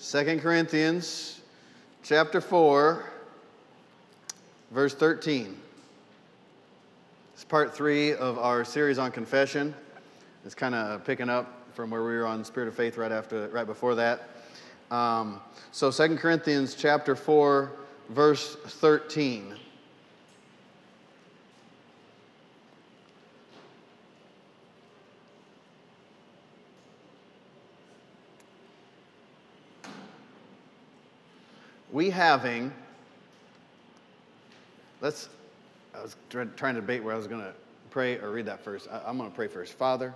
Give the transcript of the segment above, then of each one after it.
2 Corinthians chapter 4, verse 13. It's part three of our series on confession. It's kind of picking up from where we were on Spirit of Faith right after, right before that. Um, so 2 Corinthians chapter 4, verse 13. We having, let's, I was trying to debate where I was going to pray or read that first. I, I'm going to pray first. Father,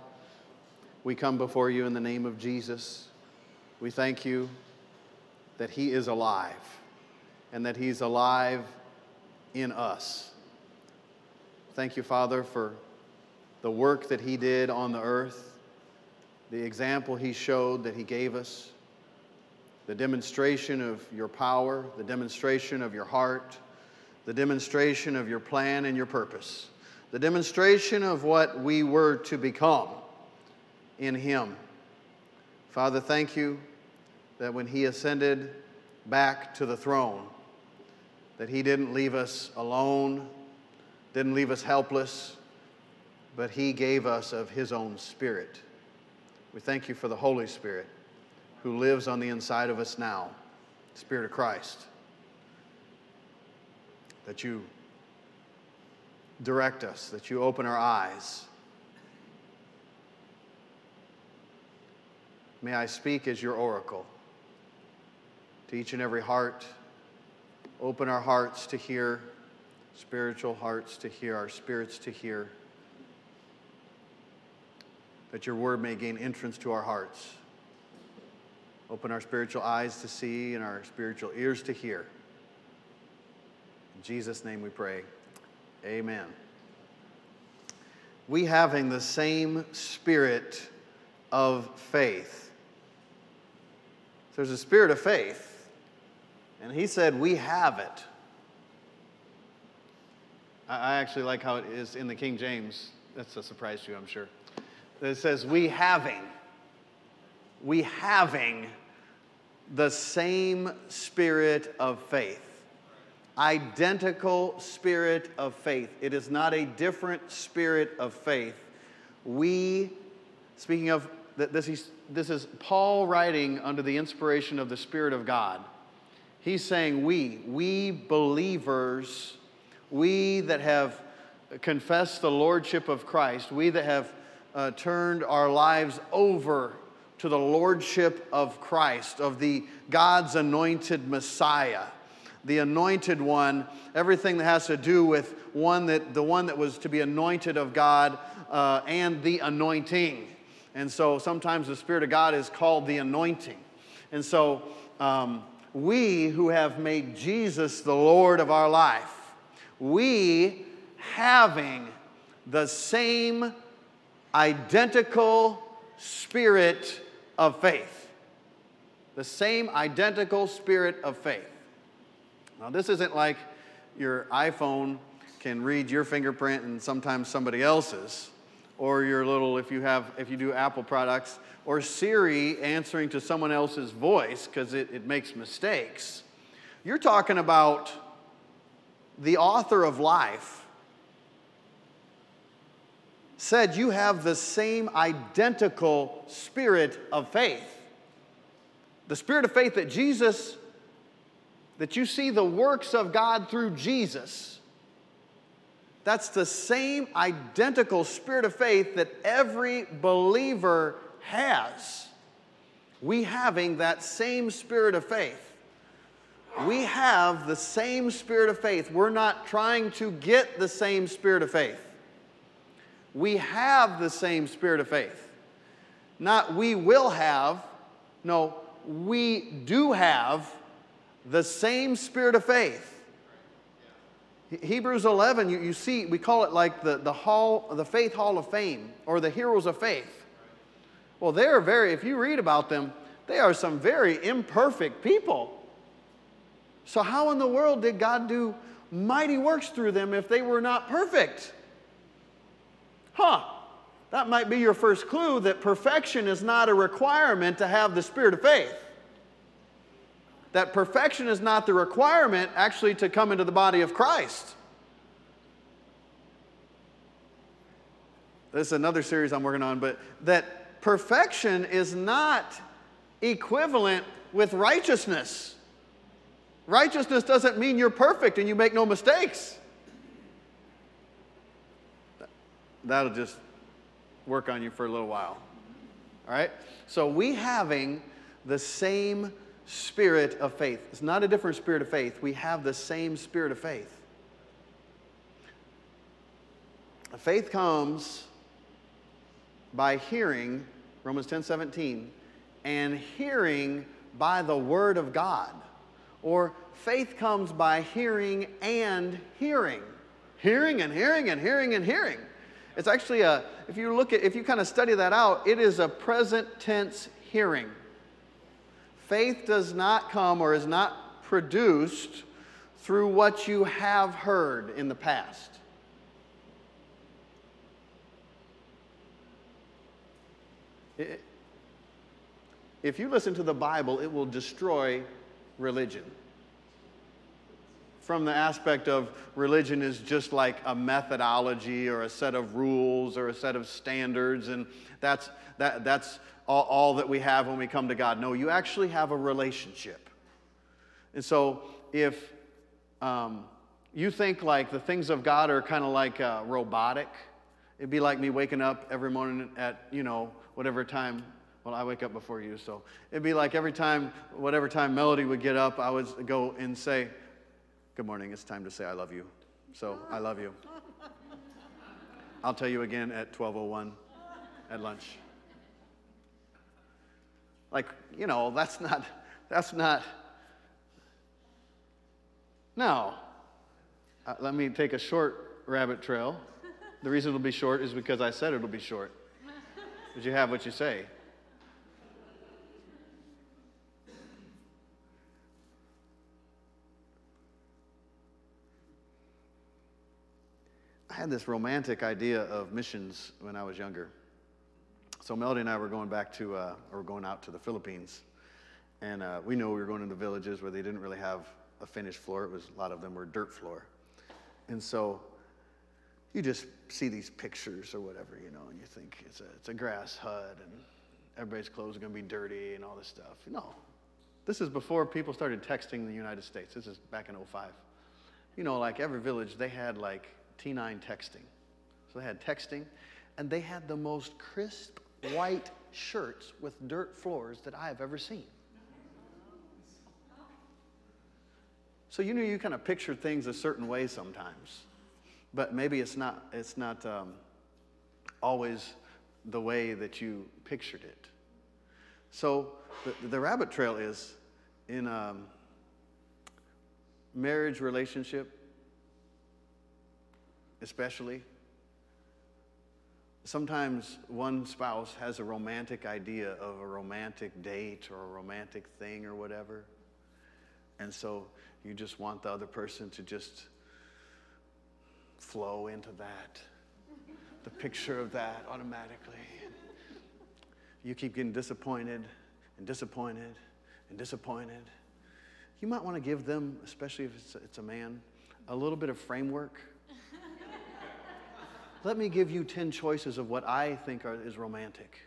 we come before you in the name of Jesus. We thank you that he is alive and that he's alive in us. Thank you, Father, for the work that he did on the earth, the example he showed that he gave us the demonstration of your power, the demonstration of your heart, the demonstration of your plan and your purpose, the demonstration of what we were to become in Him. Father, thank you that when He ascended back to the throne, that He didn't leave us alone, didn't leave us helpless, but He gave us of His own Spirit. We thank you for the Holy Spirit who lives on the inside of us now, Spirit of Christ. That you direct us, that you open our eyes. May I speak as your oracle to each and every heart. Open our hearts to hear, spiritual hearts to hear, our spirits to hear, that your word may gain entrance to our hearts. Open our spiritual eyes to see and our spiritual ears to hear. In Jesus' name we pray. Amen. We having the same spirit of faith. There's a spirit of faith, and he said, We have it. I actually like how it is in the King James. That's a surprise to you, I'm sure. It says, We having. We having the same spirit of faith. Identical spirit of faith. It is not a different spirit of faith. We, speaking of, this is, this is Paul writing under the inspiration of the Spirit of God. He's saying, We, we believers, we that have confessed the Lordship of Christ, we that have uh, turned our lives over to the lordship of Christ, of the God's anointed Messiah, the anointed one, everything that has to do with one that the one that was to be anointed of God uh, and the anointing. And so sometimes the Spirit of God is called the anointing. And so um, we who have made Jesus the Lord of our life, we having the same identical spirit of faith. The same identical spirit of faith. Now, this isn't like your iPhone can read your fingerprint and sometimes somebody else's, or your little, if you have, if you do Apple products, or Siri answering to someone else's voice because it, it makes mistakes. You're talking about the author of life said you have the same identical spirit of faith. The spirit of faith that Jesus, that you see the works of God through Jesus. That's the same identical spirit of faith that every believer has. We having that same spirit of faith. We have the same spirit of faith. We're not trying to get the same spirit of faith we have the same spirit of faith. Not we will have, no, we do have the same spirit of faith. Hebrews 11, you, you see, we call it like the, the hall, the faith hall of fame or the heroes of faith. Well, they're very, if you read about them, they are some very imperfect people. So, how in the world did God do mighty works through them if they were not perfect? Huh, that might be your first clue that perfection is not a requirement to have the spirit of faith. that perfection is not the requirement actually to come into the body of Christ. This is another series I'm working on, but that perfection is not equivalent with righteousness. Righteousness doesn't mean you're perfect and you make no mistakes. That'll just work on you for a little while. All right? So, we having the same spirit of faith. It's not a different spirit of faith. We have the same spirit of faith. Faith comes by hearing, Romans 10 17, and hearing by the word of God. Or faith comes by hearing and hearing. Hearing and hearing and hearing and hearing. It's actually a, if you look at, if you kind of study that out, it is a present tense hearing. Faith does not come or is not produced through what you have heard in the past. if you listen to the Bible, it will destroy religion. From the aspect of religion is just like a methodology or a set of rules or a set of standards, and that's, that, that's all, all that we have when we come to God. No, you actually have a relationship. And so if um, you think like the things of God are kind of like uh, robotic, it'd be like me waking up every morning at, you know, whatever time. Well, I wake up before you, so it'd be like every time, whatever time Melody would get up, I would go and say, Good morning, it's time to say I love you. So I love you. I'll tell you again at 1201 at lunch. Like, you know, that's not, that's not, no. Uh, let me take a short rabbit trail. The reason it'll be short is because I said it'll be short. Because you have what you say. Had this romantic idea of missions when I was younger. So Melody and I were going back to, uh, or going out to the Philippines, and uh, we knew we were going into villages where they didn't really have a finished floor. It was a lot of them were dirt floor, and so you just see these pictures or whatever, you know, and you think it's a it's a grass hut and everybody's clothes are going to be dirty and all this stuff. No, this is before people started texting the United States. This is back in 05. You know, like every village, they had like T9 texting. So they had texting, and they had the most crisp white shirts with dirt floors that I have ever seen. So you know you kind of picture things a certain way sometimes, but maybe it's not it's not um, always the way that you pictured it. So the, the rabbit trail is in a um, marriage relationship, especially sometimes one spouse has a romantic idea of a romantic date or a romantic thing or whatever. And so you just want the other person to just flow into that, the picture of that automatically. You keep getting disappointed and disappointed and disappointed. You might want to give them, especially if it's, a man, a little bit of framework let me give you 10 choices of what I think are, is romantic.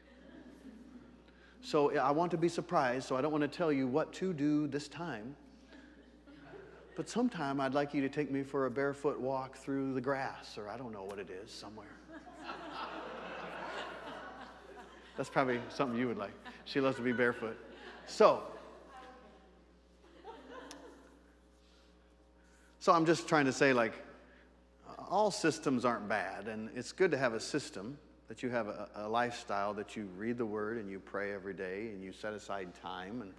So eh, I want to be surprised, so I don't want to tell you what to do this time. But sometime I'd like you to take me for a barefoot walk through the grass, or I don't know what it is, somewhere. That's probably something you would like. She loves to be barefoot. So, so I'm just trying to say, like, all systems aren't bad, and it's good to have a system that you have a, a, lifestyle that you read the word and you pray every day and you set aside time and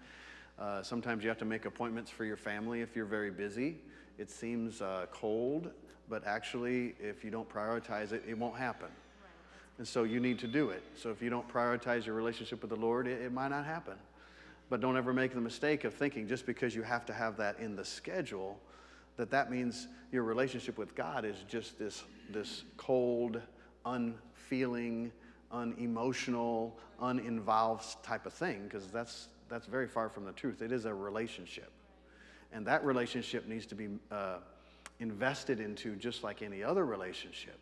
uh, sometimes you have to make appointments for your family if you're very busy. It seems uh, cold but actually if you don't prioritize it it won't happen. And so you need to do it. So if you don't prioritize your relationship with the lord it, it might not happen. But don't ever make the mistake of thinking just because you have to have that in the schedule that that means your relationship with God is just this, this cold, unfeeling, unemotional, uninvolved type of thing, because that's that's very far from the truth. It is a relationship. And that relationship needs to be uh, invested into just like any other relationship.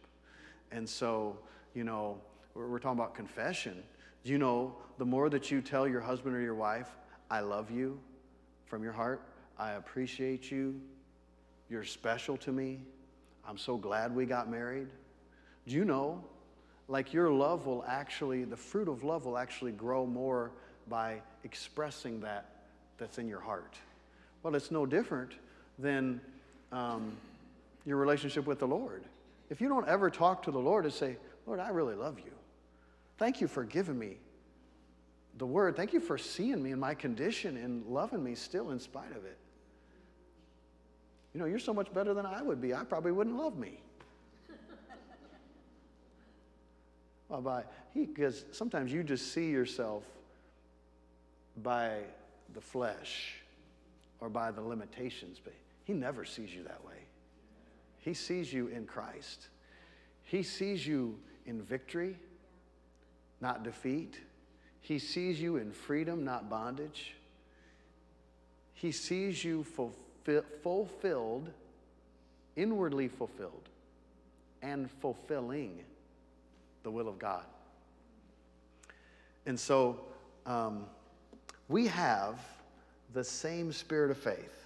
And so, you know, we're, we're talking about confession. You know, the more that you tell your husband or your wife, I love you from your heart, I appreciate you, you're special to me, I'm so glad we got married. Do you know, like your love will actually, the fruit of love will actually grow more by expressing that that's in your heart. Well, it's no different than um, your relationship with the Lord. If you don't ever talk to the Lord and say, Lord, I really love you. Thank you for giving me the word. Thank you for seeing me in my condition and loving me still in spite of it. You know, you're so much better than I would be. I probably wouldn't love me. well, by he because sometimes you just see yourself by the flesh or by the limitations, but he never sees you that way. He sees you in Christ. He sees you in victory, not defeat. He sees you in freedom, not bondage. He sees you fulfill, fulfilled, inwardly fulfilled, and fulfilling the will of God. And so um, we have the same spirit of faith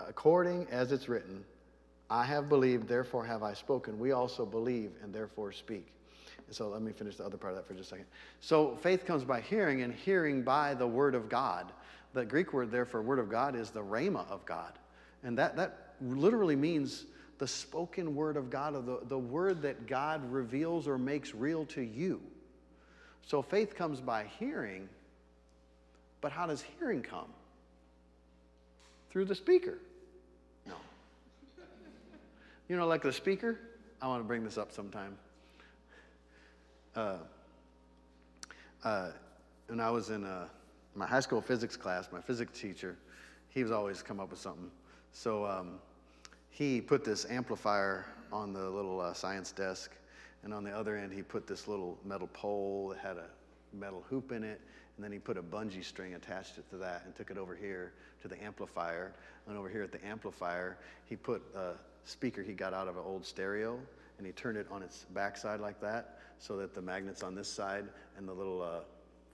according as it's written, I have believed, therefore have I spoken. We also believe and therefore speak. And so let me finish the other part of that for just a second. So faith comes by hearing, and hearing by the word of God. The Greek word there for word of God is the rhema of God. And that, that literally means the spoken word of God, or the, the word that God reveals or makes real to you. So faith comes by hearing, but how does hearing come? Through the speaker. You know, like the speaker? I want to bring this up sometime. Uh, uh, when I was in uh, my high school physics class, my physics teacher, he was always come up with something. So um, he put this amplifier on the little uh, science desk, and on the other end, he put this little metal pole that had a metal hoop in it, and then he put a bungee string attached it to that and took it over here to the amplifier. And over here at the amplifier, he put a speaker he got out of an old stereo and he turned it on its backside like that so that the magnet's on this side and the little uh,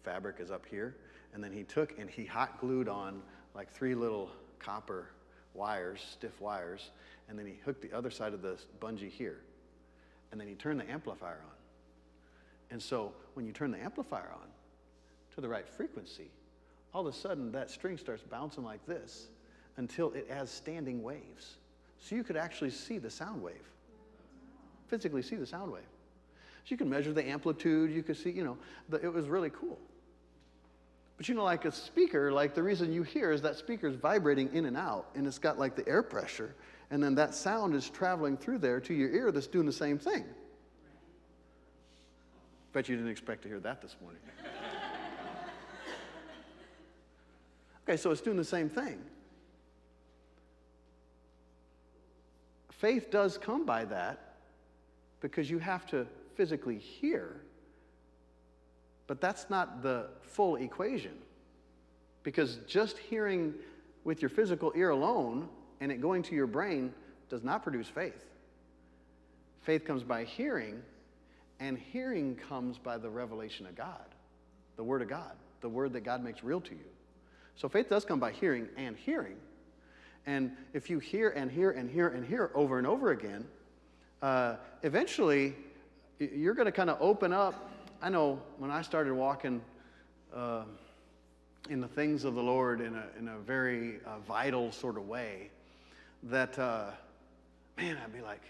fabric is up here. And then he took and he hot glued on like three little copper wires, stiff wires, and then he hooked the other side of the bungee here. And then he turned the amplifier on. And so when you turn the amplifier on to the right frequency, all of a sudden that string starts bouncing like this until it has standing waves. So you could actually see the sound wave, physically see the sound wave. So you can measure the amplitude, you could see, you know, the, it was really cool. But you know, like a speaker, like the reason you hear is that speaker is vibrating in and out, and it's got like the air pressure, and then that sound is traveling through there to your ear that's doing the same thing. Bet you didn't expect to hear that this morning. okay, so it's doing the same thing. Faith does come by that because you have to physically hear, but that's not the full equation. Because just hearing with your physical ear alone and it going to your brain does not produce faith. Faith comes by hearing, and hearing comes by the revelation of God, the Word of God, the Word that God makes real to you. So faith does come by hearing and hearing. And if you hear and hear and hear and hear over and over again, uh, eventually you're going to kind of open up. I know when I started walking uh, in the things of the Lord in a, in a very uh, vital sort of way, that, uh, man, I'd be like,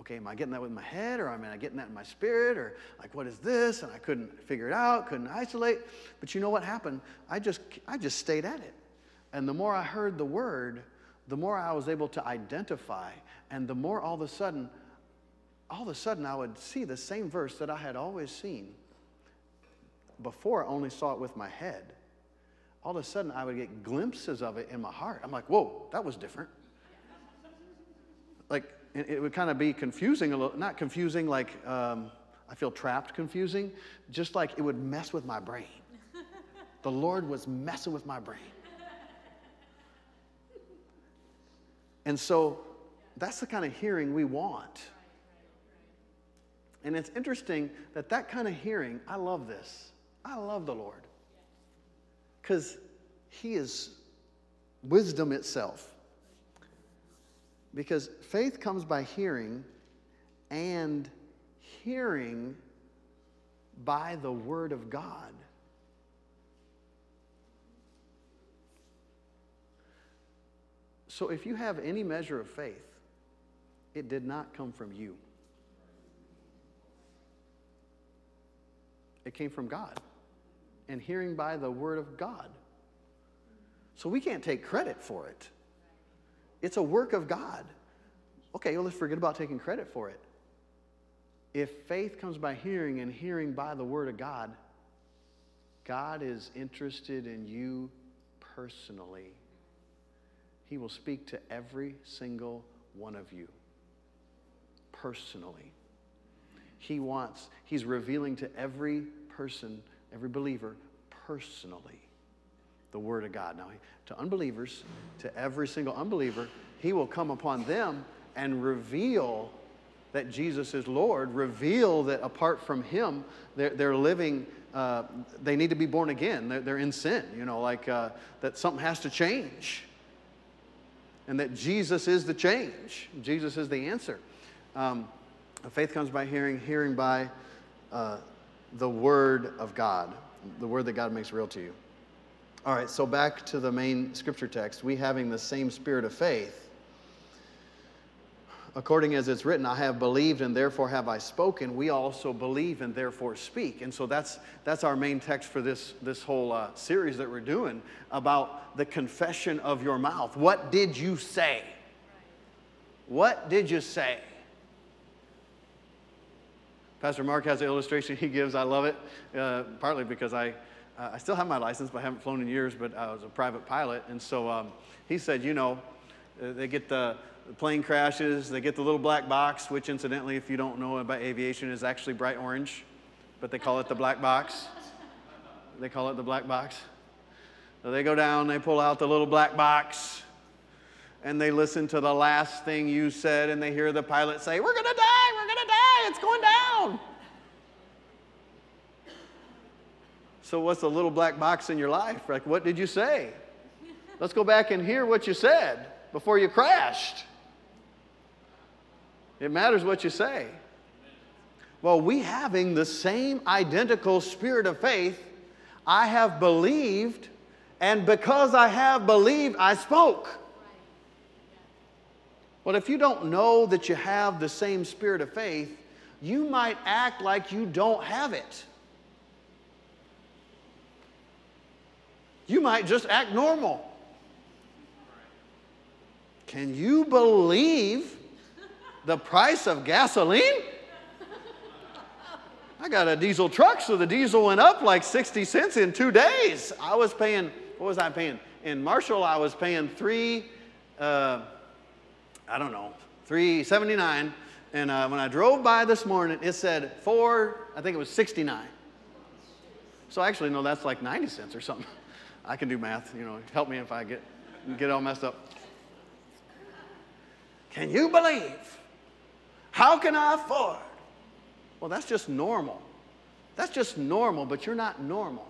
okay, am I getting that with my head or am I getting that in my spirit or like what is this? And I couldn't figure it out, couldn't isolate. But you know what happened? I just I just stayed at it. And the more I heard the word, the more I was able to identify, and the more all of a sudden, all of a sudden I would see the same verse that I had always seen. Before I only saw it with my head. All of a sudden I would get glimpses of it in my heart. I'm like, whoa, that was different. like, it would kind of be confusing a little, not confusing like um, I feel trapped confusing, just like it would mess with my brain. The Lord was messing with my brain. And so that's the kind of hearing we want. And it's interesting that that kind of hearing, I love this. I love the Lord. Because He is wisdom itself. Because faith comes by hearing, and hearing by the Word of God. So if you have any measure of faith, it did not come from you. It came from God and hearing by the Word of God. So we can't take credit for it. It's a work of God. Okay, well, let's forget about taking credit for it. If faith comes by hearing and hearing by the Word of God, God is interested in you personally. He will speak to every single one of you personally. He wants, He's revealing to every person, every believer, personally, the Word of God. Now, to unbelievers, to every single unbeliever, He will come upon them and reveal that Jesus is Lord, reveal that apart from Him, they're, they're living, uh, they need to be born again. They're, they're in sin, you know, like uh, that something has to change. And that Jesus is the change, Jesus is the answer. Um, faith comes by hearing, hearing by uh, the Word of God, the Word that God makes real to you. All right, so back to the main scripture text. We having the same spirit of faith according as it's written, I have believed and therefore have I spoken, we also believe and therefore speak. And so that's, that's our main text for this, this whole uh, series that we're doing about the confession of your mouth. What did you say? What did you say? Pastor Mark has an illustration he gives. I love it, uh, partly because I, uh, I still have my license, but I haven't flown in years, but I was a private pilot. And so um, he said, you know, uh, they get the, the plane crashes, they get the little black box, which incidentally, if you don't know about aviation, is actually bright orange, but they call it the black box. They call it the black box. So they go down, they pull out the little black box, and they listen to the last thing you said, and they hear the pilot say, We're gonna die, we're gonna die, it's going down. So, what's the little black box in your life? Like, what did you say? Let's go back and hear what you said before you crashed. It matters what you say. Well, we having the same identical spirit of faith, I have believed, and because I have believed, I spoke. Well, if you don't know that you have the same spirit of faith, you might act like you don't have it. You might just act normal. Can you believe the price of gasoline? I got a diesel truck, so the diesel went up like 60 cents in two days. I was paying, what was I paying? In Marshall, I was paying three, uh, I don't know, 379. And uh, when I drove by this morning, it said four, I think it was 69. So actually, no, that's like 90 cents or something. I can do math, you know, help me if I get, get all messed up. Can you believe? How can I afford? Well, that's just normal. That's just normal, but you're not normal.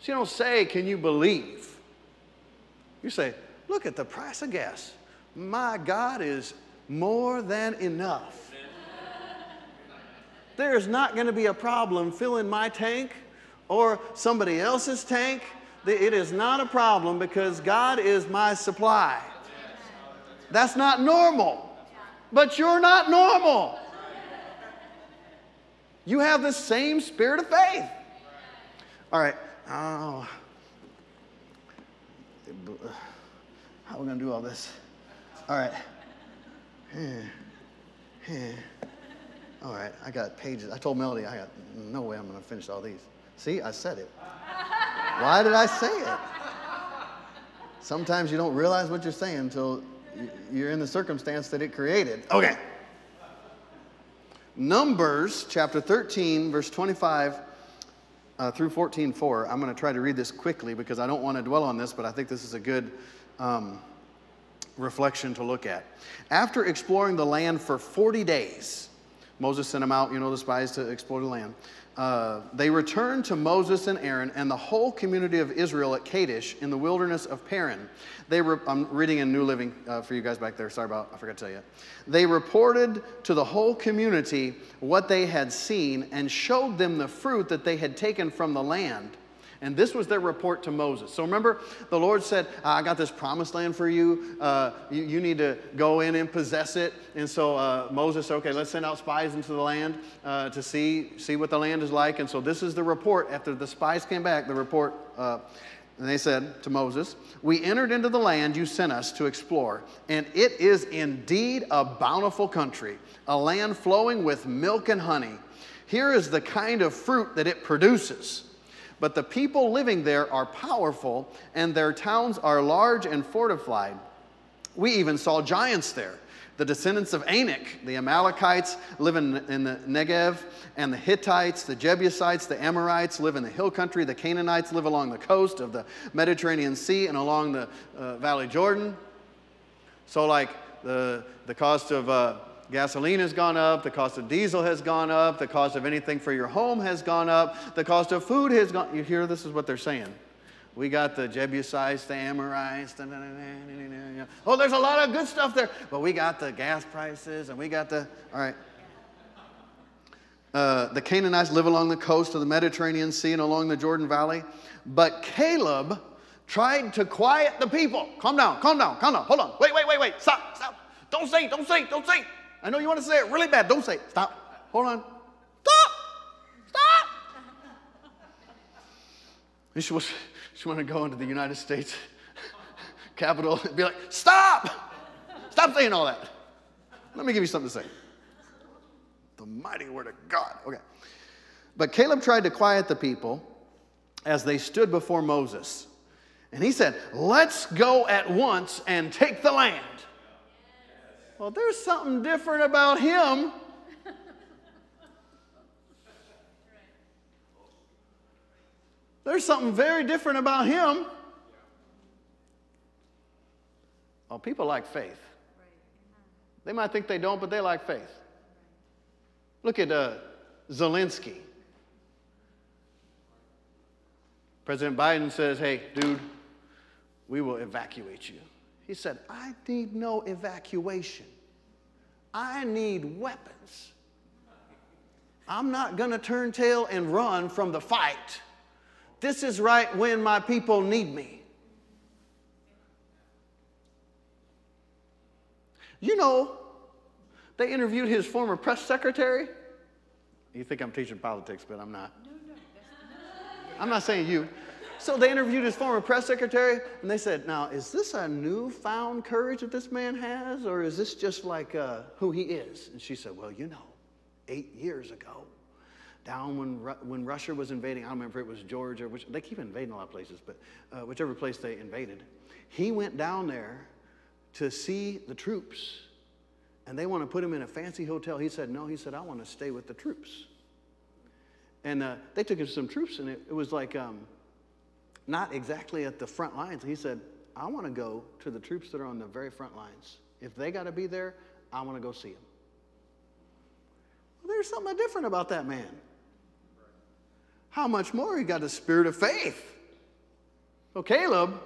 So you don't say, Can you believe? You say, Look at the price of gas. My God is more than enough. There's not going to be a problem filling my tank or somebody else's tank it is not a problem because God is my supply. That's not normal. But you're not normal. You have the same spirit of faith. All right. Oh. How are we going to do all this? All right. All right. I got pages. I told Melody, I got no way I'm going to finish all these. See, I said it. Why did I say it? Sometimes you don't realize what you're saying until you're in the circumstance that it created. Okay. Numbers chapter 13, verse 25 uh, through 14.4. I'm going to try to read this quickly because I don't want to dwell on this, but I think this is a good um, reflection to look at. After exploring the land for 40 days, Moses sent them out, you know, the spies to explore the land. Uh, they returned to Moses and Aaron and the whole community of Israel at Kadesh in the wilderness of Paran. They were, I'm reading in New Living uh, for you guys back there. Sorry about, I forgot to tell you. They reported to the whole community what they had seen and showed them the fruit that they had taken from the land. And this was their report to Moses. So remember, the Lord said, I got this promised land for you. Uh, you. you. need to go in and possess it. And so uh, Moses said, okay, let's send out spies into the land uh, to see, see what the land is like. And so this is the report. After the spies came back, the report, uh, and they said to Moses, We entered into the land you sent us to explore, and it is indeed a bountiful country, a land flowing with milk and honey. Here is the kind of fruit that it produces. But the people living there are powerful, and their towns are large and fortified. We even saw giants there. The descendants of Anak, the Amalekites, live in, in the Negev, and the Hittites, the Jebusites, the Amorites live in the hill country. The Canaanites live along the coast of the Mediterranean Sea and along the uh, Valley Jordan. So, like the, the cost of uh, Gasoline has gone up, the cost of diesel has gone up, the cost of anything for your home has gone up, the cost of food has gone. You hear this is what they're saying. We got the Jebusites, the Amorites. Da, da, da, oh, there's a lot of good stuff there, but we got the gas prices and we got the. All right. Uh, the Canaanites live along the coast of the Mediterranean Sea and along the Jordan Valley. But Caleb tried to quiet the people. Calm down, calm down, calm down. Hold on. Wait, wait, wait, wait. Stop, stop. Don't say, don't say, don't say. I know you want to say it really bad. Don't say it. Stop. Hold on. Stop. Stop. And she, was, she wanted to go into the United States Capitol and be like, stop. Stop saying all that. Let me give you something to say. The mighty word of God. Okay. But Caleb tried to quiet the people as they stood before Moses. And he said, Let's go at once and take the land. Well, there's something different about him. There's something very different about him. Oh, people like faith. They might think they don't, but they like faith. Look at uh, Zelensky. President Biden says, hey, dude, we will evacuate you. He said, I need no evacuation. I need weapons. I'm not going to turn tail and run from the fight. This is right when my people need me. You know, they interviewed his former press secretary. You think I'm teaching politics, but I'm not. I'm not saying you. So they interviewed his former press secretary, and they said, Now, is this a newfound courage that this man has, or is this just like uh, who he is? And she said, Well, you know, eight years ago, down when, when Russia was invading, I don't remember if it was Georgia, which, they keep invading a lot of places, but uh, whichever place they invaded, he went down there to see the troops. And they want to put him in a fancy hotel. He said, No, he said, I want to stay with the troops. And uh, they took him to some troops, and it, it was like, um, not exactly at the front lines. He said, I want to go to the troops that are on the very front lines. If they got to be there, I want to go see them. Well, there's something different about that man. How much more he got a spirit of faith. So Caleb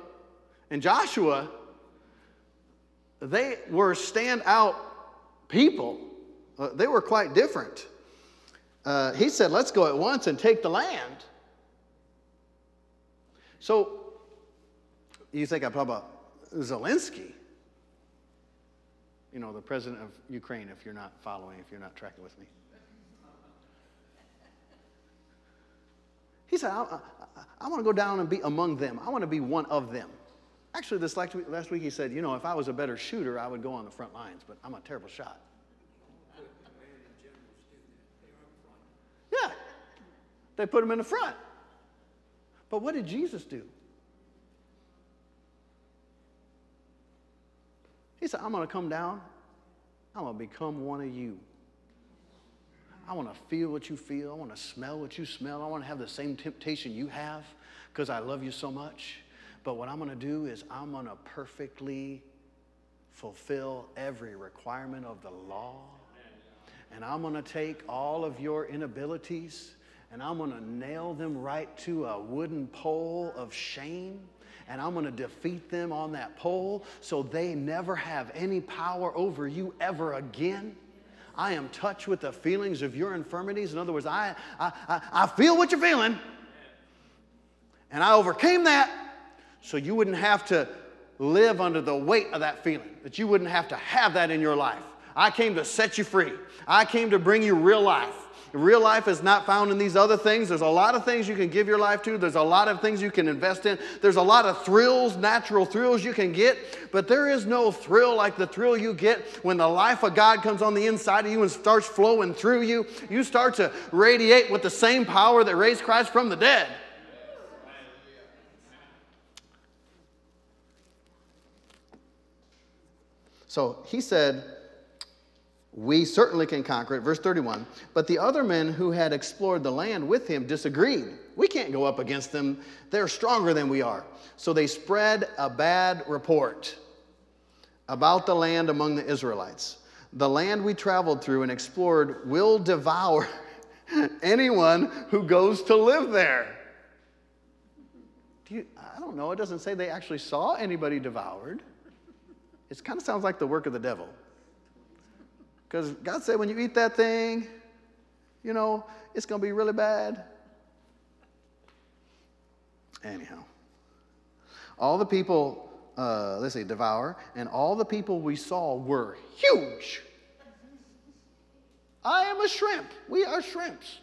and Joshua, they were standout people. Uh, they were quite different. Uh, he said, Let's go at once and take the land. So you think I'm talking about Zelensky, you know, the president of Ukraine, if you're not following, if you're not tracking with me. He said, I, I, I want to go down and be among them. I want to be one of them. Actually, this last week, last week he said, you know, if I was a better shooter, I would go on the front lines, but I'm a terrible shot. Yeah, they put him in the front. But what did Jesus do? He said, I'm going to come down. I'm going to become one of you. I want to feel what you feel. I want to smell what you smell. I want to have the same temptation you have because I love you so much. But what I'm going to do is I'm going to perfectly fulfill every requirement of the law. And I'm going to take all of your inabilities and I'm going to nail them right to a wooden pole of shame. And I'm going to defeat them on that pole so they never have any power over you ever again. I am touched with the feelings of your infirmities. In other words, I, I, I, I feel what you're feeling. And I overcame that so you wouldn't have to live under the weight of that feeling, that you wouldn't have to have that in your life. I came to set you free. I came to bring you real life. Real life is not found in these other things. There's a lot of things you can give your life to. There's a lot of things you can invest in. There's a lot of thrills, natural thrills you can get. But there is no thrill like the thrill you get when the life of God comes on the inside of you and starts flowing through you. You start to radiate with the same power that raised Christ from the dead. So he said, we certainly can conquer it. Verse 31. But the other men who had explored the land with him disagreed. We can't go up against them. They're stronger than we are. So they spread a bad report about the land among the Israelites. The land we traveled through and explored will devour anyone who goes to live there. Do you, I don't know. It doesn't say they actually saw anybody devoured. It kind of sounds like the work of the devil. Because God said when you eat that thing, you know, it's going to be really bad. Anyhow, all the people, uh, let's say, devour, and all the people we saw were huge. I am a shrimp. We are shrimps.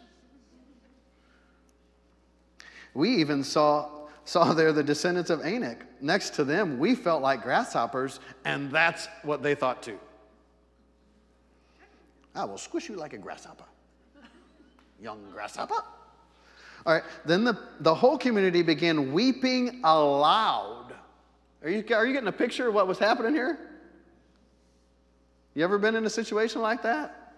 We even saw, saw there the descendants of Anak. Next to them, we felt like grasshoppers, and that's what they thought too. I will squish you like a grasshopper. Young grasshopper. All right, then the, the whole community began weeping aloud. Are you, are you getting a picture of what was happening here? You ever been in a situation like that?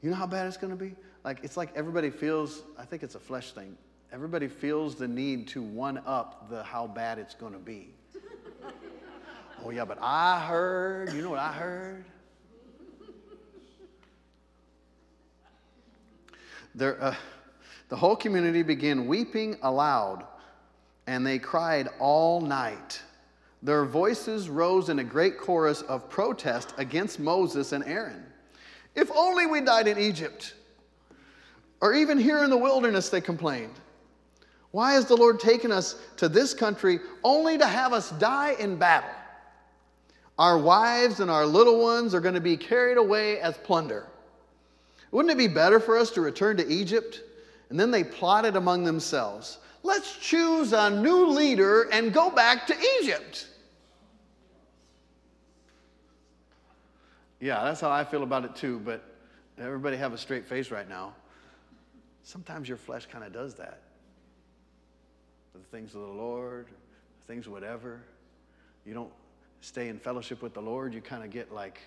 You know how bad it's going to be? Like, it's like everybody feels, I think it's a flesh thing. Everybody feels the need to one up the how bad it's going to be. oh, yeah, but I heard, you know what I heard? There, uh, the whole community began weeping aloud, and they cried all night. Their voices rose in a great chorus of protest against Moses and Aaron. If only we died in Egypt, or even here in the wilderness, they complained. Why has the Lord taken us to this country only to have us die in battle? Our wives and our little ones are going to be carried away as plunder. Wouldn't it be better for us to return to Egypt? And then they plotted among themselves let's choose a new leader and go back to Egypt. Yeah, that's how I feel about it too, but everybody have a straight face right now. Sometimes your flesh kind of does that. The things of the Lord, things whatever. You don't stay in fellowship with the Lord, you kind of get like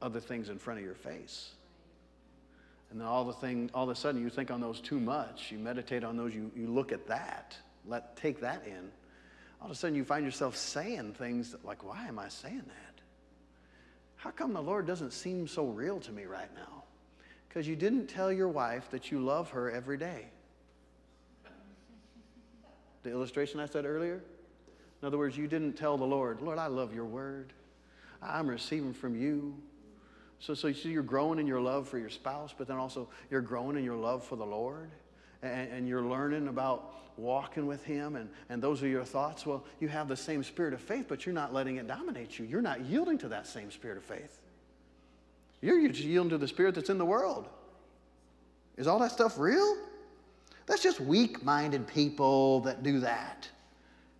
other things in front of your face. And then all the thing, all of a sudden you think on those too much. You meditate on those, you, you look at that, let take that in. All of a sudden you find yourself saying things like, why am I saying that? How come the Lord doesn't seem so real to me right now? Because you didn't tell your wife that you love her every day. The illustration I said earlier? In other words, you didn't tell the Lord, Lord, I love your word. I'm receiving from you. So, so see, you're growing in your love for your spouse, but then also you're growing in your love for the Lord. And, and, you're learning about walking with Him, and, and those are your thoughts. Well, you have the same spirit of faith, but you're not letting it dominate you. You're not yielding to that same spirit of faith. You're yielding to the spirit that's in the world. Is all that stuff real? That's just weak minded people that do that,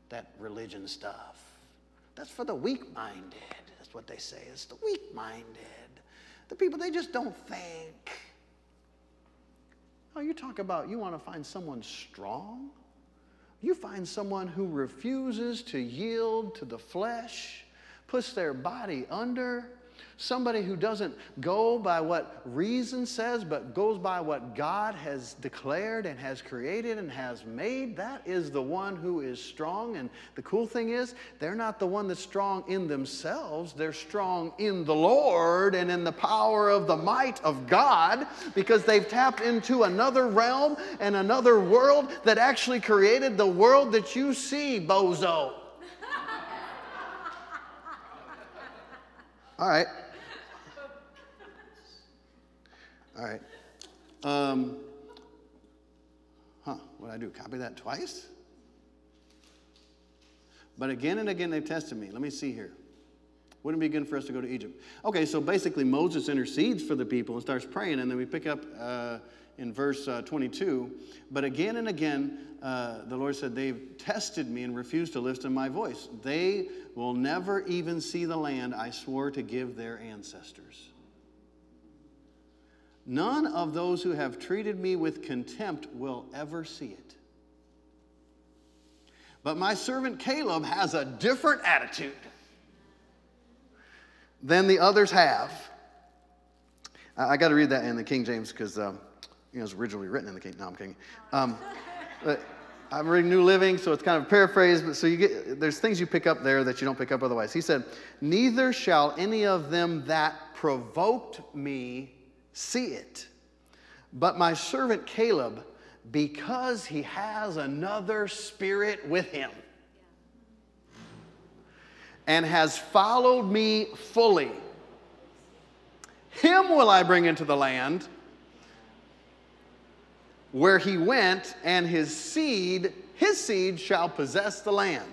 that religion stuff. That's for the weak minded. That's what they say. It's the weak minded. The people, they just don't think. Oh, you talk about you want to find someone strong. You find someone who refuses to yield to the flesh, puts their body under, Somebody who doesn't go by what reason says, but goes by what God has declared and has created and has made, that is the one who is strong. And the cool thing is, they're not the one that's strong in themselves, they're strong in the Lord and in the power of the might of God because they've tapped into another realm and another world that actually created the world that you see, bozo. All right. All right. Um, huh, what did I do? Copy that twice? But again and again they've tested me. Let me see here. Wouldn't it be good for us to go to Egypt? Okay, so basically Moses intercedes for the people and starts praying, and then we pick up uh, in verse uh, 22. But again and again, uh, the Lord said, They've tested me and refused to listen to my voice. They will never even see the land I swore to give their ancestors. None of those who have treated me with contempt will ever see it. But my servant Caleb has a different attitude than the others have. I, got to read that in the King James because um, you know, it was originally written in the King. No, I'm kidding. Um, I'm reading New Living, so it's kind of paraphrased. But so you get there's things you pick up there that you don't pick up otherwise. He said, "Neither shall any of them that provoked me see it. But my servant Caleb, because he has another spirit with him and has followed me fully, him will I bring into the land where he went, and his seed, his seed shall possess the land.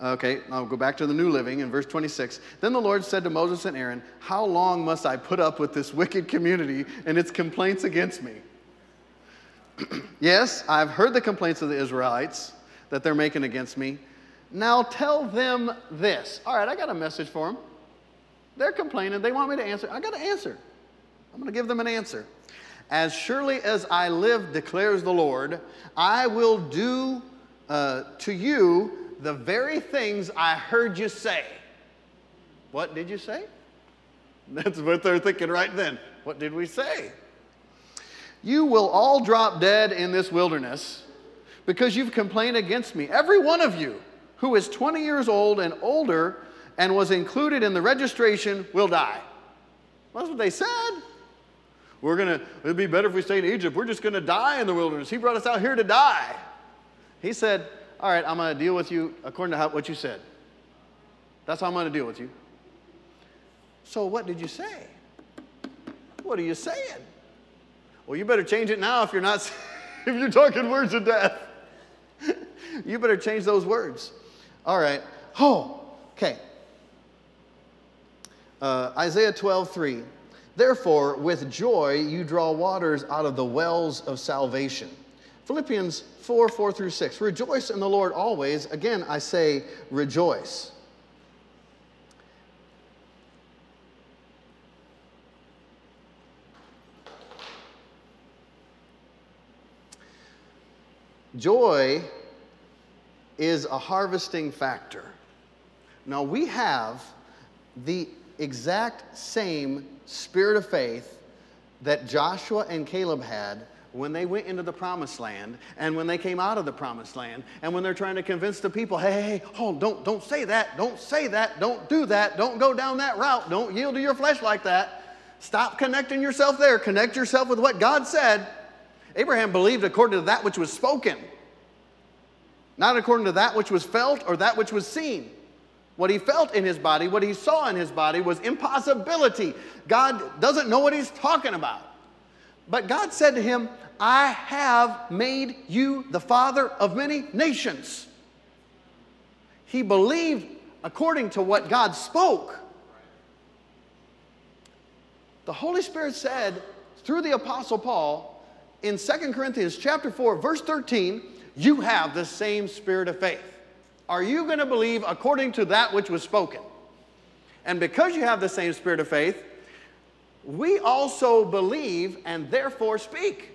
Okay, I'll go back to the New Living in verse 26. Then the Lord said to Moses and Aaron, How long must I put up with this wicked community and its complaints against me? yes, I've heard the complaints of the Israelites that they're making against me. Now tell them this. All right, I got a message for them. They're complaining. They want me to answer. I got to answer. I'm going to give them an answer. As surely as I live, declares the Lord, I will do uh, to you the very things I heard you say. What did you say? That's what they're thinking right then. What did we say? You will all drop dead in this wilderness because you've complained against me. Every one of you who is 20 years old and older and was included in the registration will die. That's what they said. We're going to, it'd be better if we stay in Egypt. We're just going to die in the wilderness. He brought us out here to die. He said, all right, I'm going to deal with you according to how, what you said. That's how I'm going to deal with you. So, what did you say? What are you saying? Well, you better change it now if you're not, if you're talking words of death. you better change those words. All right. Oh, okay. Uh, Isaiah 12, 3. Therefore, with joy you draw waters out of the wells of salvation. Philippians 4 4 through 6. Rejoice in the Lord always. Again, I say rejoice. Joy is a harvesting factor. Now, we have the exact same spirit of faith that Joshua and Caleb had when they went into the promised land and when they came out of the promised land and when they're trying to convince the people hey, hey, hey hold don't don't say that don't say that don't do that don't go down that route don't yield to your flesh like that. Stop connecting yourself there. Connect yourself with what god said. Abraham believed according to that which was spoken not according to that which was felt or that which was seen what he felt in his body what he saw in his body was impossibility god doesn't know what he's talking about but God said to him, I have made you the father of many nations. He believed according to what God spoke. The Holy Spirit said through the Apostle Paul in 2 Corinthians chapter 4, verse 13, you have the same spirit of faith. Are you going to believe according to that which was spoken? And because you have the same spirit of faith, we also believe and therefore speak.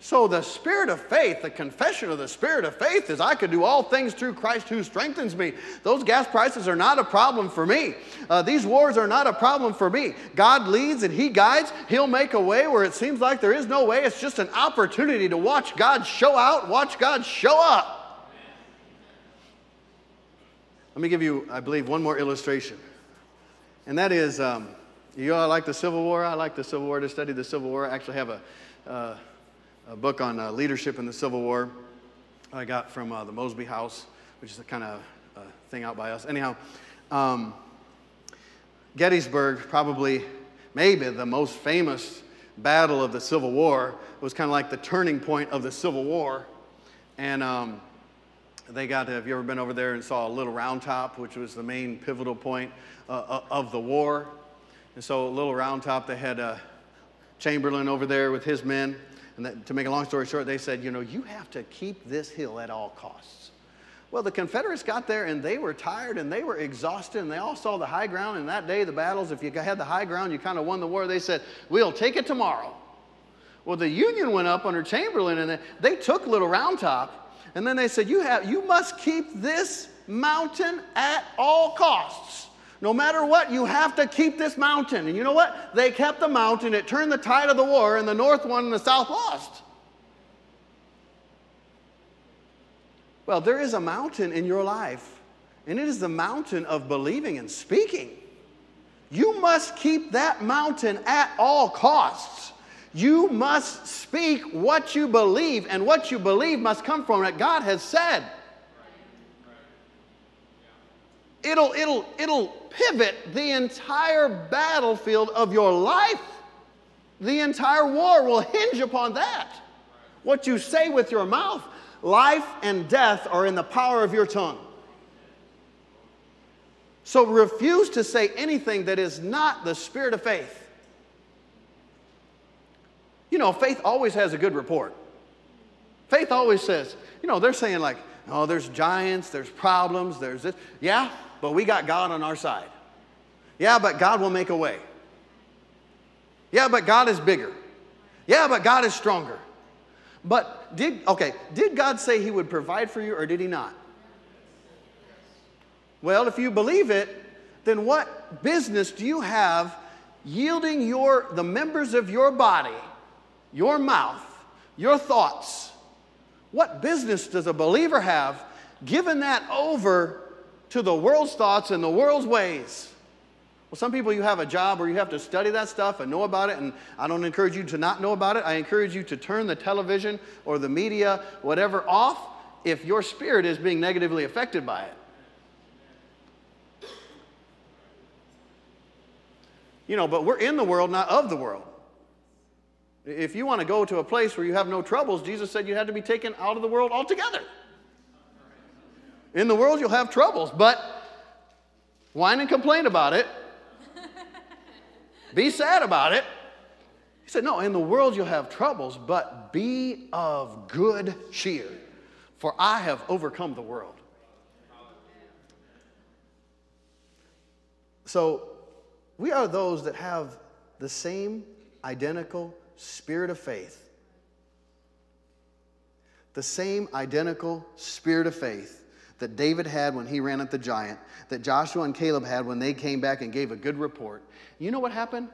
So, the spirit of faith, the confession of the spirit of faith is I can do all things through Christ who strengthens me. Those gas prices are not a problem for me. Uh, these wars are not a problem for me. God leads and He guides. He'll make a way where it seems like there is no way. It's just an opportunity to watch God show out, watch God show up. Let me give you, I believe, one more illustration. And that is, um, you all like the Civil War? I like the Civil War to study the Civil War. I actually have a. Uh, a book on uh, leadership in the Civil War I got from uh, the Mosby House, which is a kind of uh, thing out by us. Anyhow, um, Gettysburg, probably, maybe the most famous battle of the Civil War, was kind of like the turning point of the Civil War. And um, they got, to, have you ever been over there and saw a Little Round Top, which was the main pivotal point uh, uh, of the war? And so, Little Round Top, they had uh, Chamberlain over there with his men and that, to make a long story short, they said, you know, you have to keep this hill at all costs. Well, the Confederates got there and they were tired and they were exhausted and they all saw the high ground. And that day, the battles, if you had the high ground, you kind of won the war. They said, we'll take it tomorrow. Well, the Union went up under Chamberlain and they took Little Round Top. And then they said, you, have, you must keep this mountain at all costs. No matter what, you have to keep this mountain. And you know what? They kept the mountain. It turned the tide of the war, and the North won and the South lost. Well, there is a mountain in your life, and it is the mountain of believing and speaking. You must keep that mountain at all costs. You must speak what you believe, and what you believe must come from what God has said. It'll, it'll, it'll pivot the entire battlefield of your life. The entire war will hinge upon that. What you say with your mouth, life and death are in the power of your tongue. So refuse to say anything that is not the spirit of faith. You know, faith always has a good report. Faith always says, you know, they're saying, like, oh, there's giants, there's problems, there's this. Yeah, but we got God on our side. Yeah, but God will make a way. Yeah, but God is bigger. Yeah, but God is stronger. But did, okay, did God say He would provide for you or did He not? Well, if you believe it, then what business do you have yielding your, the members of your body, your mouth, your thoughts? What business does a believer have giving that over to the world's thoughts and the world's ways. Well, some people you have a job where you have to study that stuff and know about it, and I don't encourage you to not know about it. I encourage you to turn the television or the media, whatever, off if your spirit is being negatively affected by it. You know, but we're in the world, not of the world. If you want to go to a place where you have no troubles, Jesus said you had to be taken out of the world altogether. In the world, you'll have troubles, but whine and complain about it. be sad about it. He said, No, in the world you'll have troubles, but be of good cheer, for I have overcome the world. So, we are those that have the same identical spirit of faith. The same identical spirit of faith that David had when he ran at the giant, that Joshua and Caleb had when they came back and gave a good report. You know what happened?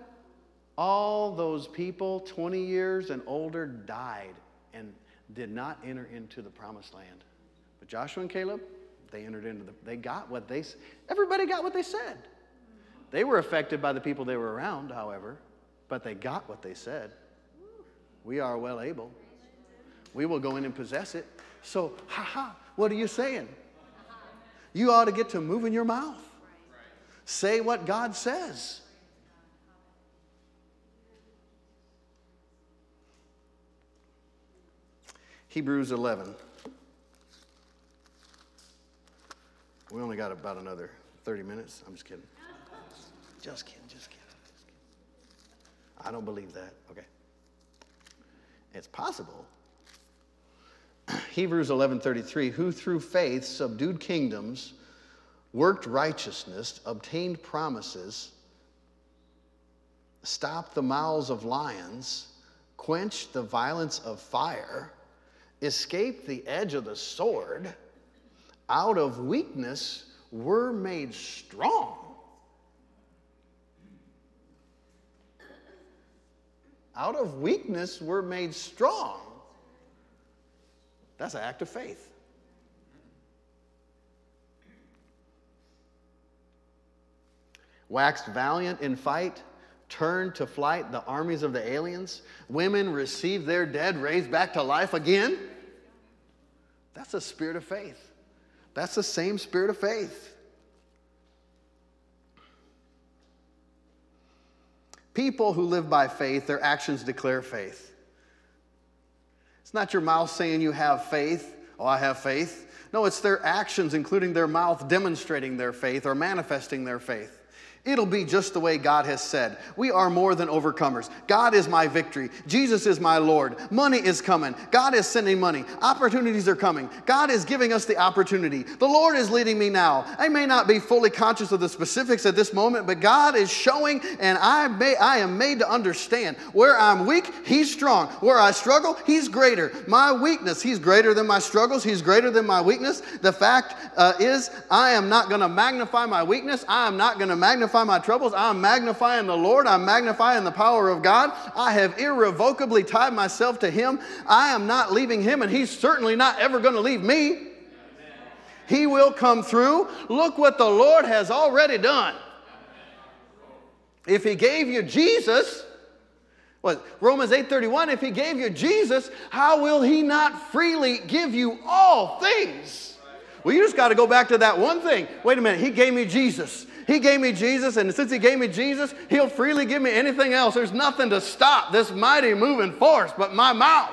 All those people, 20 years and older, died and did not enter into the promised land. But Joshua and Caleb, they entered into the, they got what they, everybody got what they said. They were affected by the people they were around, however, but they got what they said. We are well able. We will go in and possess it. So, ha ha, what are you saying? You ought to get to moving your mouth. Say what God says. Hebrews 11. We only got about another 30 minutes. I'm just kidding. Just kidding, just kidding. Just kidding. I don't believe that. Okay. It's possible. Hebrews 11:33, who through faith subdued kingdoms, worked righteousness, obtained promises, stopped the mouths of lions, quenched the violence of fire, escaped the edge of the sword, out of weakness were made strong. Out of weakness we're made strong. That's an act of faith. Waxed valiant in fight, turned to flight the armies of the aliens. Women received their dead raised back to life again. That's a spirit of faith. That's the same spirit of faith. People who live by faith, their actions declare faith. It's not your mouth saying you have faith. Oh, I have faith. No, it's their actions, including their mouth, demonstrating their faith or manifesting their faith. It'll be just the way God has said. We are more than overcomers. God is my victory. Jesus is my Lord. Money is coming. God is sending money. Opportunities are coming. God is giving us the opportunity. The Lord is leading me now. I may not be fully conscious of the specifics at this moment, but God is showing, and I, may, I am made to understand. Where I'm weak, He's strong. Where I struggle, He's greater. My weakness, He's greater than my struggles. He's greater than my weakness. The fact uh, is, I am not going to magnify my weakness. I am not going to magnify magnify my troubles. I'm magnifying the Lord. I'm magnifying the power of God. I have irrevocably tied myself to Him. I am not leaving Him, and He's certainly not ever going to leave me. He will come through. Look what the Lord has already done. If He gave you Jesus, what Romans 8:31, if He gave you Jesus, how will He not freely give you all things? Well, you just got to go back to that one thing. Wait a minute, He gave me Jesus. He gave me Jesus, and since He gave me Jesus, He'll freely give me anything else. There's nothing to stop this mighty moving force but my mouth.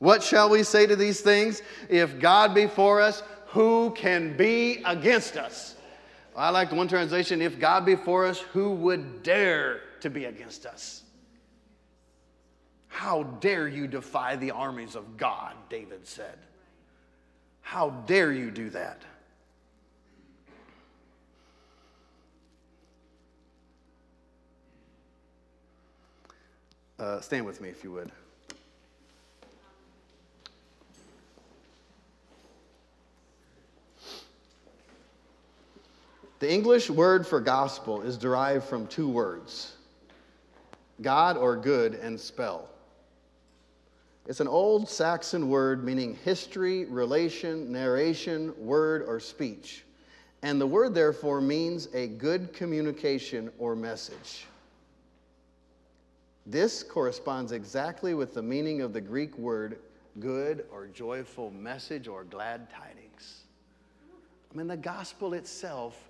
What shall we say to these things? If God be for us, who can be against us? I like the one translation if God be for us, who would dare to be against us? How dare you defy the armies of God, David said. How dare you do that? Uh, stand with me if you would. The English word for gospel is derived from two words God or good and spell. It's an old Saxon word meaning history, relation, narration, word, or speech. And the word, therefore, means a good communication or message. This corresponds exactly with the meaning of the Greek word good or joyful message or glad tidings. I mean, the gospel itself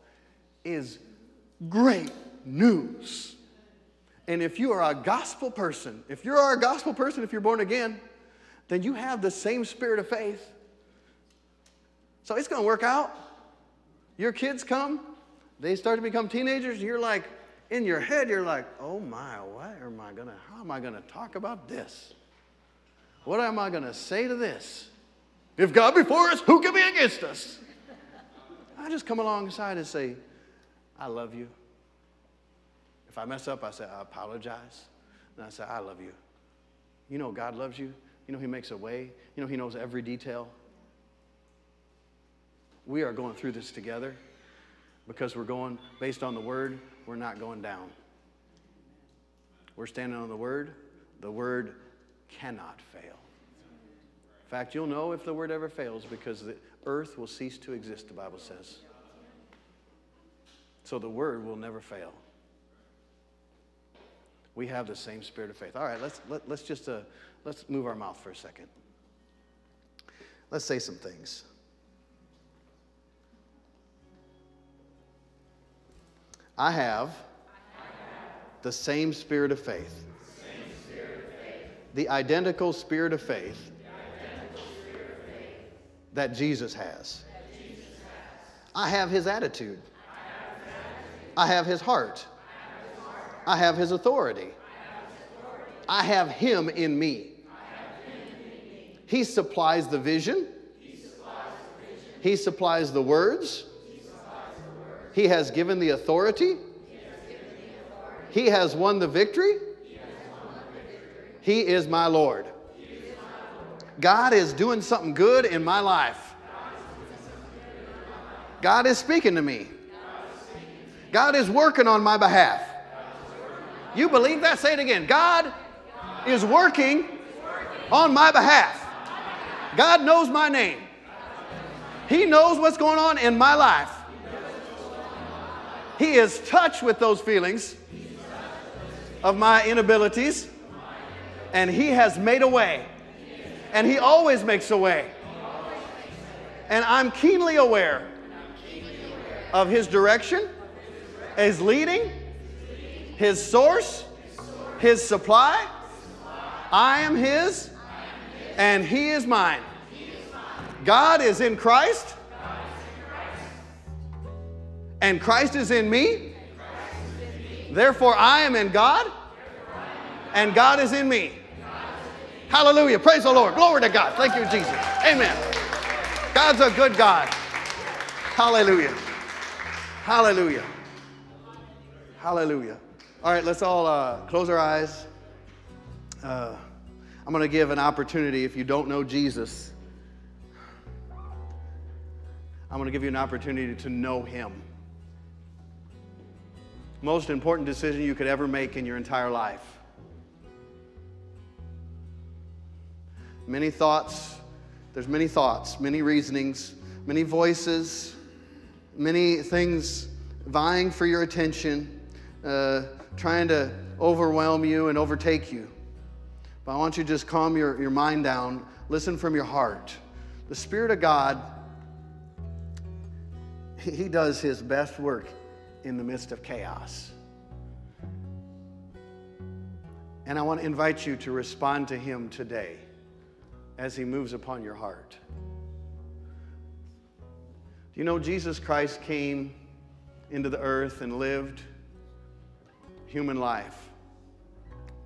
is great news. And if you are a gospel person, if you're a gospel person, if you're born again, then you have the same spirit of faith. So it's going to work out. Your kids come, they start to become teenagers, you're like, in your head, you're like, oh my, what am I gonna, how am I gonna talk about this? What am I gonna say to this? If God be for us, who can be against us? I just come alongside and say, I love you. If I mess up, I say, I apologize. And I say, I love you. You know God loves you. You know He makes a way. You know He knows every detail. We are going through this together because we're going based on the Word, we're not going down. We're standing on the Word. The Word cannot fail. In fact, you'll know if the Word ever fails because the earth will cease to exist, the Bible says. So the Word will never fail we have the same spirit of faith. All right, let's, let, let's just uh, let's move our mouth for a second. Let's say some things. I have, the same spirit of faith. The identical spirit of faith, that, Jesus has. I have his attitude. I have his heart. I have his authority. I have him in me. He supplies the vision. He supplies the words. He has given the authority. He has won the victory. He is my Lord. God is doing something good in my life. God is speaking to me. God is working on my behalf. You believe that? Say it again. God is working on my behalf. God knows my name. He knows what's going on in my life. He is touched with those feelings of my inabilities, and He has made a way. And He always makes a way. And I'm keenly aware of His direction, His leading, His source, His supply. I am His, and He is mine. God is in Christ, and Christ is in me. Therefore, I am in God, and God is in me. Hallelujah. Praise the Lord. Glory to God. Thank you, Jesus. Amen. God's a good God. Hallelujah. Hallelujah. Hallelujah. All right, let's all uh, close our eyes. Uh, I'm going to give an opportunity if you don't know Jesus. I'm going to give you an opportunity to know Him. Most important decision you could ever make in your entire life. Many thoughts, there's many thoughts, many reasonings, many voices, many things vying for your attention, uh, trying to overwhelm you and overtake you. But I want you to just calm your, your mind down, listen from your heart. The Spirit of God, He does His best work in the midst of chaos. And I want to invite you to respond to Him today as He moves upon your heart. Do you know Jesus Christ came into the earth and lived human life?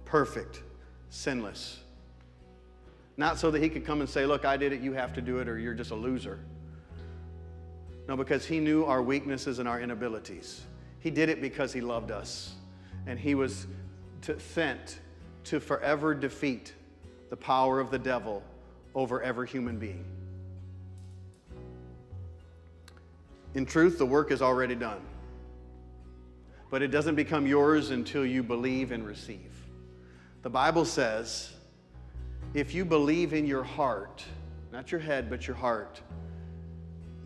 Perfect, sinless. Not so that He could come and say, Look, I did it, you have to do it, or you're just a loser. No, because He knew our weaknesses and our inabilities. He did it because He loved us. And He was to, sent to forever defeat the power of the devil over every human being. In truth, the work is already done. But it doesn't become yours until you believe and receive. The Bible says if you believe in your heart, not your head, but your heart,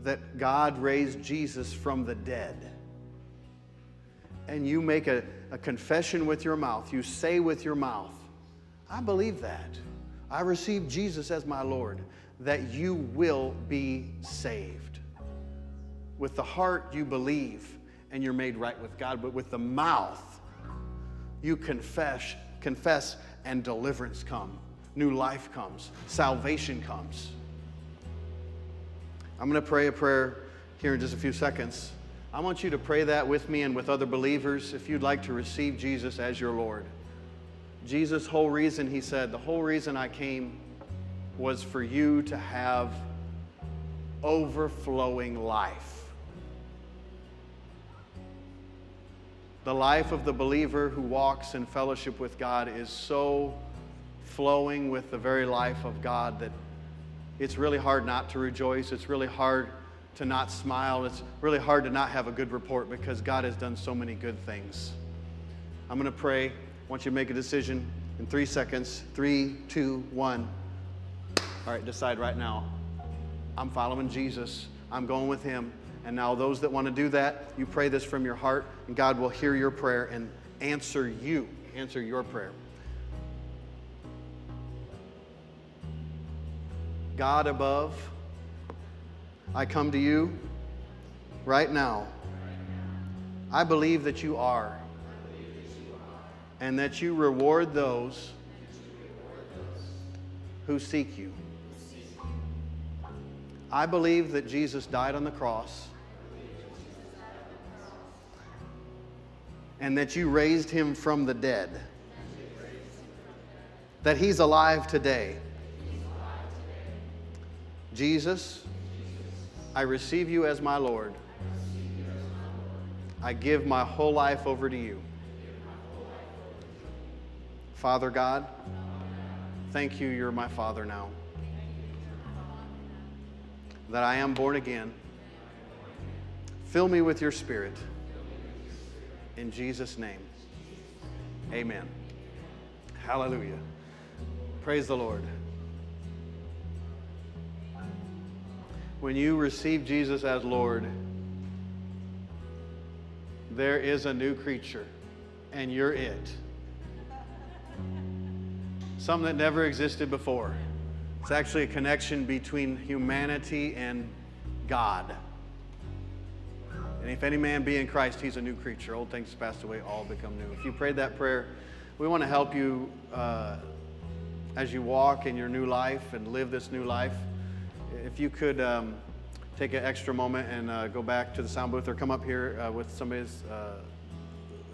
that God raised Jesus from the dead, and you make a, a confession with your mouth, you say with your mouth, I believe that. I receive Jesus as my Lord, that you will be saved. With the heart, you believe and you're made right with God, but with the mouth, you confess, confess, and deliverance comes. New life comes, salvation comes. I'm going to pray a prayer here in just a few seconds. I want you to pray that with me and with other believers if you'd like to receive Jesus as your Lord. Jesus' whole reason, he said, the whole reason I came was for you to have overflowing life. The life of the believer who walks in fellowship with God is so flowing with the very life of God that it's really hard not to rejoice. It's really hard to not smile. It's really hard to not have a good report because God has done so many good things. I'm going to pray. I want you to make a decision in three seconds. Three, two, one. All right, decide right now. I'm following Jesus. I'm going with him. And now, those that want to do that, you pray this from your heart, and God will hear your prayer and answer you, answer your prayer. God above, I come to you right now. I believe that you are and that you reward those who seek you. I believe that Jesus died on the cross and that you raised him from the dead, that he's alive today. Jesus, I receive you as my Lord. I give my whole life over to you. Father God, thank you, you're my Father now. That I am born again. Fill me with your Spirit. In Jesus' name, amen. Hallelujah. Praise the Lord. When you receive Jesus as Lord, there is a new creature, and you're it. Something that never existed before. It's actually a connection between humanity and God. And if any man be in Christ, he's a new creature. Old things passed away, all become new. If you prayed that prayer, we want to help you uh, as you walk in your new life and live this new life. If you could um, take an extra moment and uh, go back to the sound booth or come up here uh, with somebody's, uh,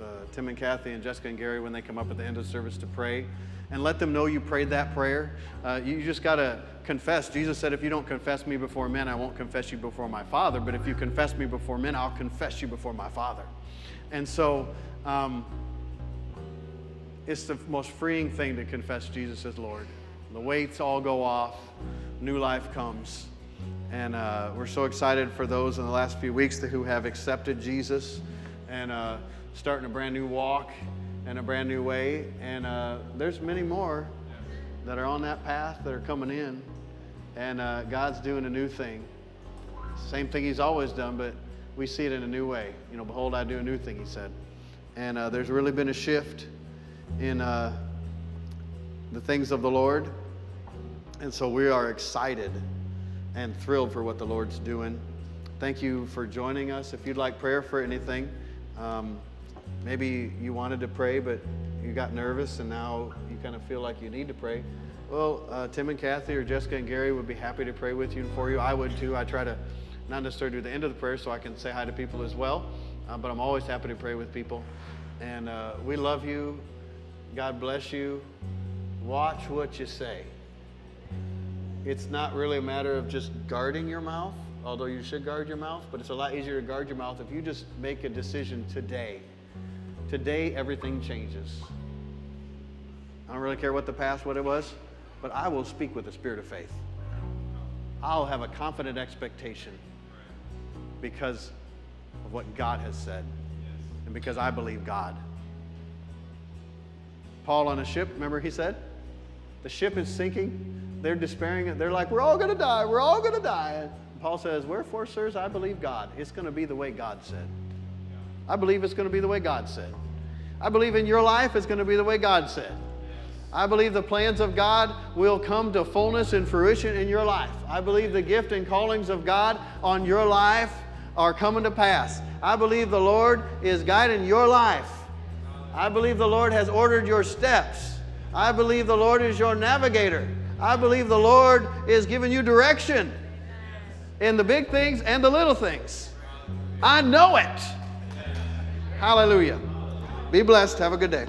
uh, Tim and Kathy and Jessica and Gary, when they come up at the end of service to pray and let them know you prayed that prayer. Uh, you just got to confess. Jesus said, If you don't confess me before men, I won't confess you before my Father. But if you confess me before men, I'll confess you before my Father. And so, um, it's the most freeing thing to confess Jesus as Lord. The weights all go off, new life comes. And uh, we're so excited for those in the last few weeks who have accepted Jesus and uh, starting a brand new walk and a brand new way. And uh, there's many more that are on that path that are coming in. And uh, God's doing a new thing. Same thing He's always done, but we see it in a new way. You know, behold, I do a new thing, He said. And uh, there's really been a shift in uh, the things of the Lord. And so we are excited and thrilled for what the Lord's doing. Thank you for joining us. If you'd like prayer for anything, um, Maybe you wanted to pray, but you got nervous and now you kind of feel like you need to pray. Well, uh, Tim and Kathy or Jessica and Gary would be happy to pray with you and for you. I would too. I try to not necessarily do the end of the prayer so I can say hi to people as well, uh, but I'm always happy to pray with people. And uh, we love you. God bless you. Watch what you say. It's not really a matter of just guarding your mouth, although you should guard your mouth, but it's a lot easier to guard your mouth if you just make a decision today Today, everything changes. I don't really care what the past, what it was, but I will speak with the spirit of faith. I'll have a confident expectation because of what God has said and because I believe God. Paul on a ship, remember he said? The ship is sinking. They're despairing. They're like, we're all going to die. We're all going to die. And Paul says, Wherefore, sirs, I believe God. It's going to be the way God said. I believe it's going to be the way God said. I believe in your life it's going to be the way God said. I believe the plans of God will come to fullness and fruition in your life. I believe the gift and callings of God on your life are coming to pass. I believe the Lord is guiding your life. I believe the Lord has ordered your steps. I believe the Lord is your navigator. I believe the Lord is giving you direction in the big things and the little things. I know it. Hallelujah. Be blessed. Have a good day.